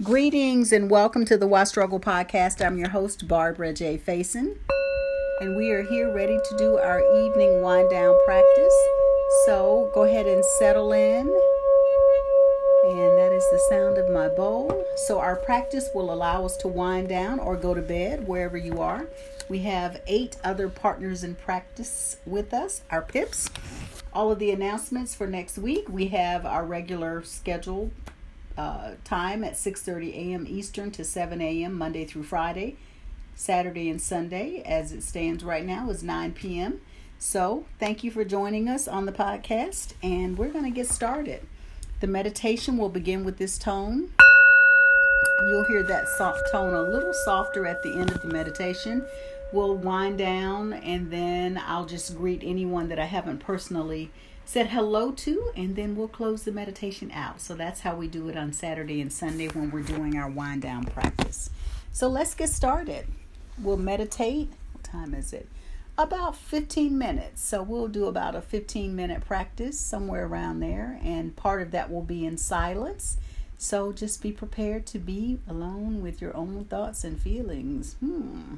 Greetings and welcome to the Why Struggle podcast. I'm your host, Barbara J. Faison, and we are here ready to do our evening wind down practice. So go ahead and settle in. And that is the sound of my bowl. So, our practice will allow us to wind down or go to bed wherever you are. We have eight other partners in practice with us, our PIPs. All of the announcements for next week we have our regular scheduled uh, time at 6:30 a.m. Eastern to 7 a.m. Monday through Friday. Saturday and Sunday, as it stands right now, is 9 p.m. So, thank you for joining us on the podcast, and we're going to get started. The meditation will begin with this tone. You'll hear that soft tone a little softer at the end of the meditation. We'll wind down, and then I'll just greet anyone that I haven't personally said hello to, and then we'll close the meditation out. So that's how we do it on Saturday and Sunday when we're doing our wind down practice. So let's get started. We'll meditate. What time is it? About 15 minutes. So we'll do about a 15 minute practice somewhere around there, and part of that will be in silence. So just be prepared to be alone with your own thoughts and feelings. Hmm.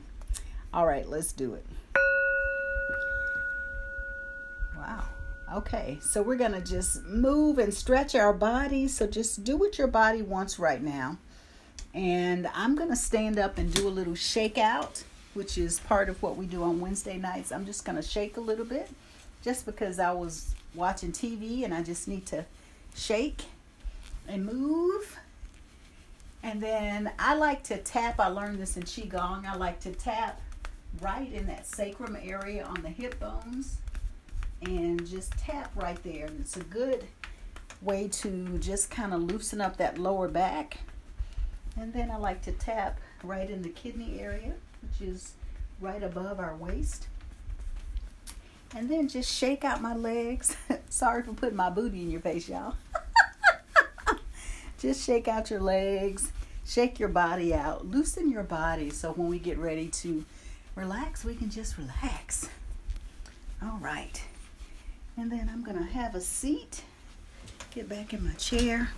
All right, let's do it. Okay, so we're going to just move and stretch our body. So just do what your body wants right now. And I'm going to stand up and do a little shake out, which is part of what we do on Wednesday nights. I'm just going to shake a little bit just because I was watching TV and I just need to shake and move. And then I like to tap. I learned this in Qigong. I like to tap right in that sacrum area on the hip bones and just tap right there. And it's a good way to just kind of loosen up that lower back. And then I like to tap right in the kidney area, which is right above our waist. And then just shake out my legs. Sorry for putting my booty in your face, y'all. just shake out your legs, shake your body out, loosen your body so when we get ready to relax, we can just relax. All right. And then I'm going to have a seat, get back in my chair.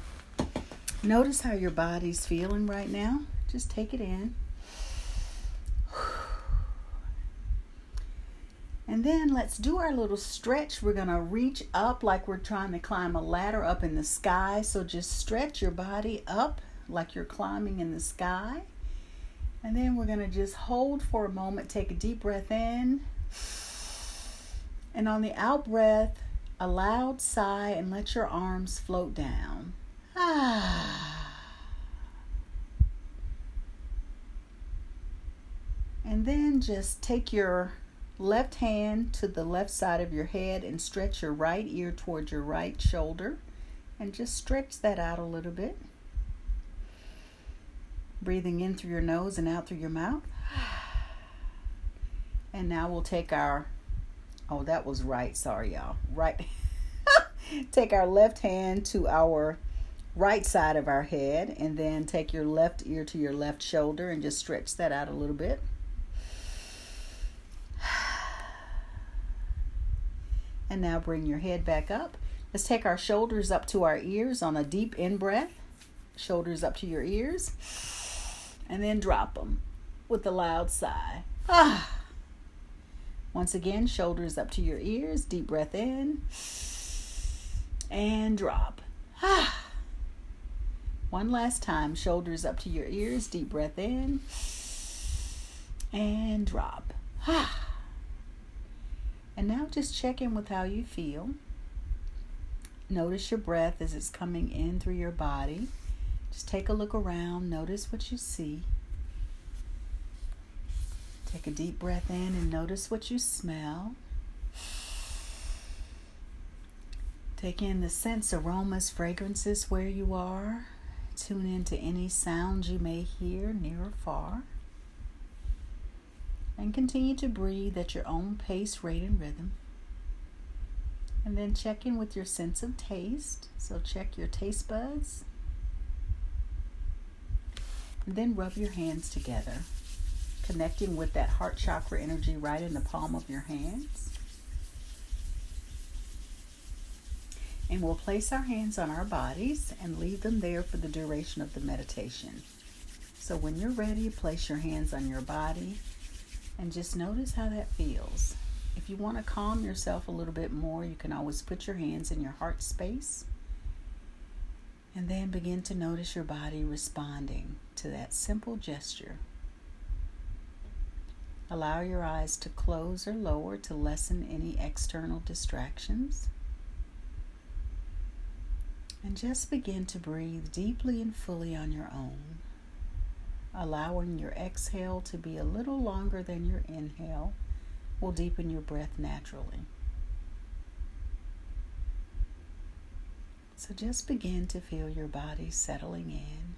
Notice how your body's feeling right now. Just take it in. And then let's do our little stretch. We're going to reach up like we're trying to climb a ladder up in the sky. So just stretch your body up like you're climbing in the sky. And then we're going to just hold for a moment, take a deep breath in. And on the out breath, a loud sigh and let your arms float down. Ah. And then just take your left hand to the left side of your head and stretch your right ear towards your right shoulder and just stretch that out a little bit. Breathing in through your nose and out through your mouth. And now we'll take our, oh, that was right. Sorry, y'all. Right. take our left hand to our right side of our head and then take your left ear to your left shoulder and just stretch that out a little bit. And now bring your head back up. Let's take our shoulders up to our ears on a deep in breath. Shoulders up to your ears. And then drop them with a loud sigh. Ah. Once again, shoulders up to your ears. Deep breath in. And drop. One last time. Shoulders up to your ears. Deep breath in. And drop. And now just check in with how you feel. Notice your breath as it's coming in through your body. Just take a look around, notice what you see. Take a deep breath in and notice what you smell. Take in the scents, aromas, fragrances where you are. Tune into any sounds you may hear near or far and continue to breathe at your own pace, rate, and rhythm. And then check in with your sense of taste. So check your taste buds. And then rub your hands together, connecting with that heart chakra energy right in the palm of your hands. And we'll place our hands on our bodies and leave them there for the duration of the meditation. So when you're ready, place your hands on your body and just notice how that feels. If you want to calm yourself a little bit more, you can always put your hands in your heart space and then begin to notice your body responding to that simple gesture. Allow your eyes to close or lower to lessen any external distractions. And just begin to breathe deeply and fully on your own, allowing your exhale to be a little longer than your inhale will deepen your breath naturally. So just begin to feel your body settling in.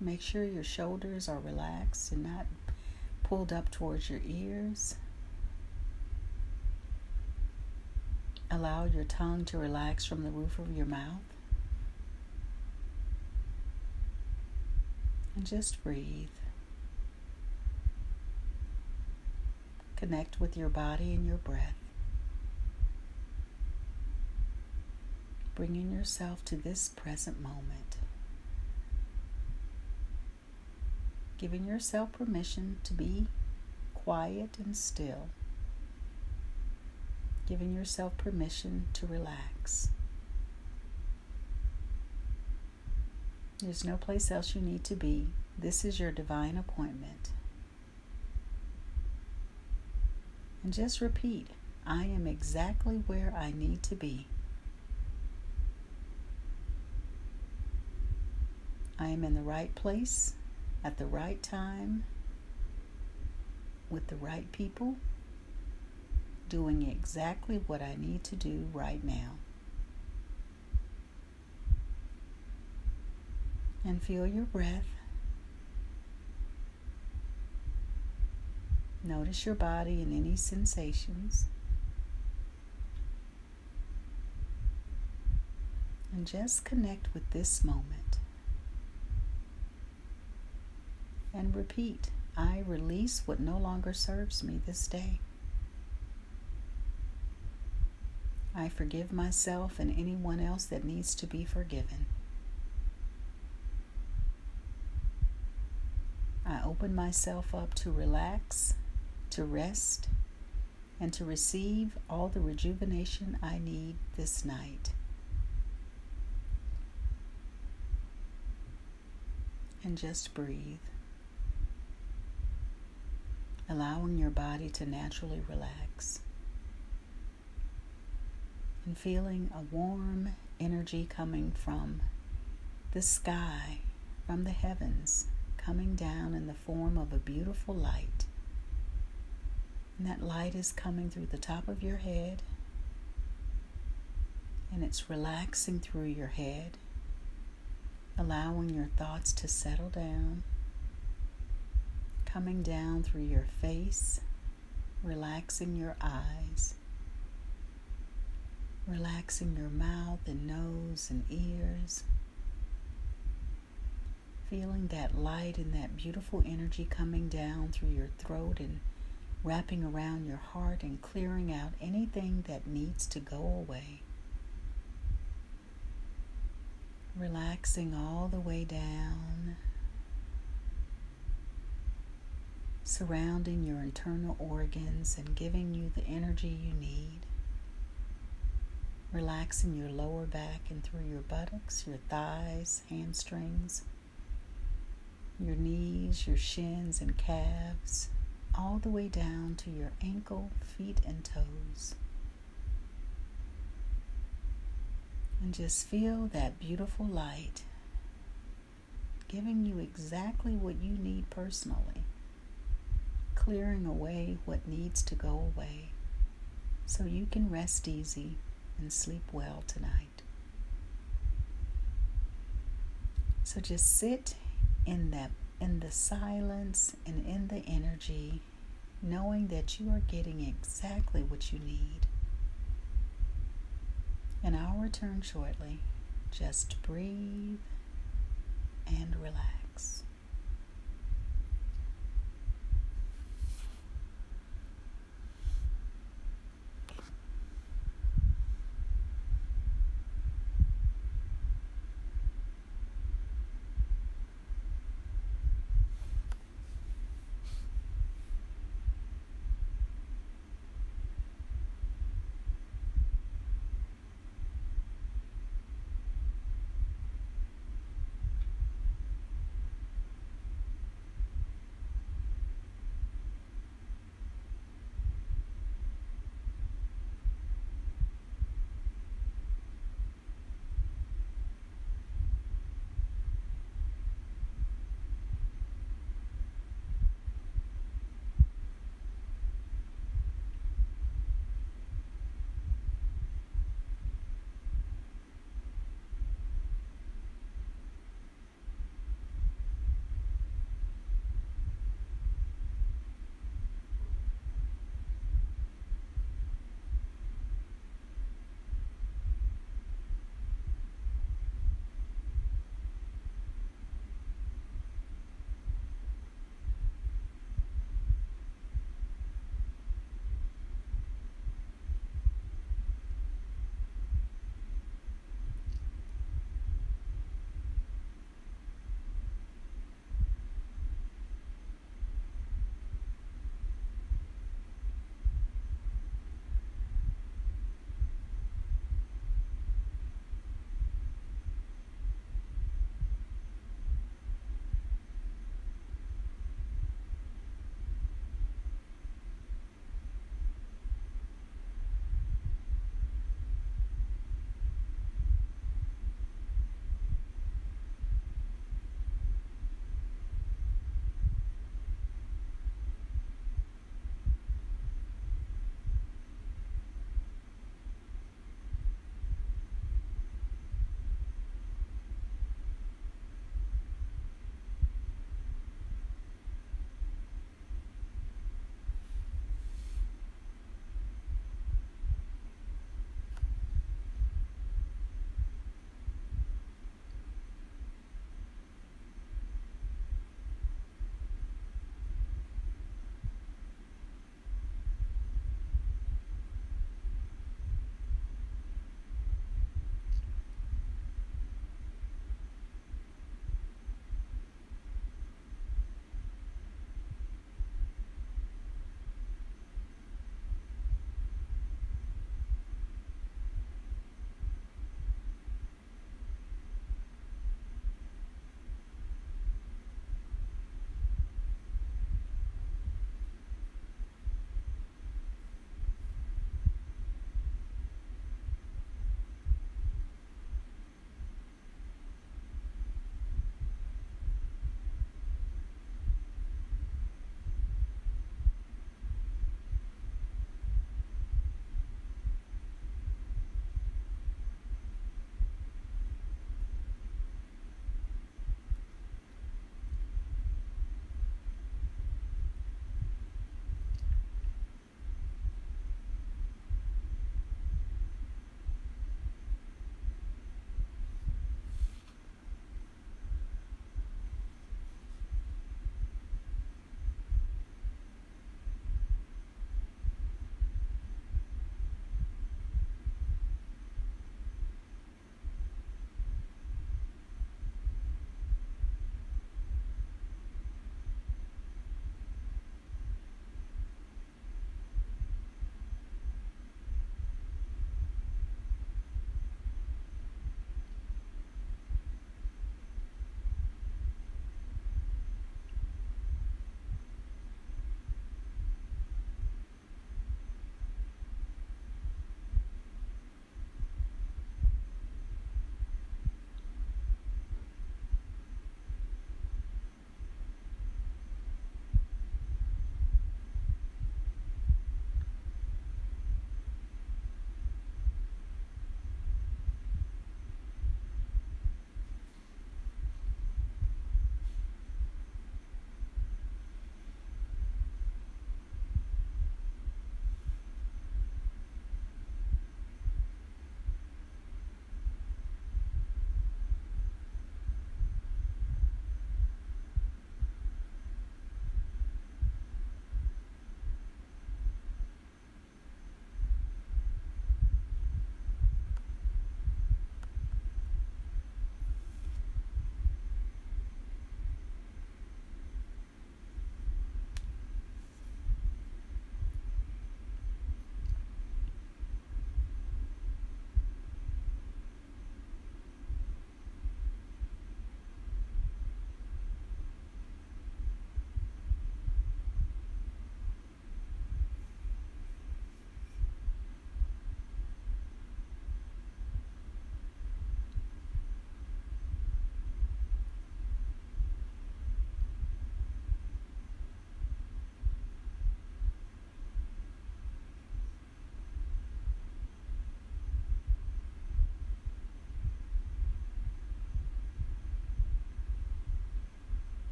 Make sure your shoulders are relaxed and not pulled up towards your ears. Allow your tongue to relax from the roof of your mouth. And just breathe. Connect with your body and your breath. Bringing yourself to this present moment. Giving yourself permission to be quiet and still. Giving yourself permission to relax. There's no place else you need to be. This is your divine appointment. And just repeat I am exactly where I need to be. I am in the right place at the right time with the right people, doing exactly what I need to do right now. And feel your breath. Notice your body and any sensations. And just connect with this moment. And repeat I release what no longer serves me this day. I forgive myself and anyone else that needs to be forgiven. I open myself up to relax, to rest, and to receive all the rejuvenation I need this night. And just breathe allowing your body to naturally relax and feeling a warm energy coming from the sky, from the heavens, coming down in the form of a beautiful light. And that light is coming through the top of your head and it's relaxing through your head, allowing your thoughts to settle down coming down through your face, relaxing your eyes, relaxing your mouth and nose and ears. Feeling that light and that beautiful energy coming down through your throat and wrapping around your heart and clearing out anything that needs to go away. Relaxing all the way down surrounding your internal organs and giving you the energy you need. Relaxing your lower back and through your buttocks, your thighs, hamstrings, your knees, your shins, and calves, all the way down to your ankle, feet, and toes. And just feel that beautiful light giving you exactly what you need personally clearing away what needs to go away so you can rest easy and sleep well tonight. So just sit in that in the silence and in the energy knowing that you are getting exactly what you need. And I'll return shortly. Just breathe and relax.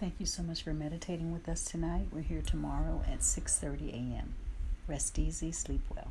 Thank you so much for meditating with us tonight. We're here tomorrow at 6:30 a.m. Rest easy, sleep well.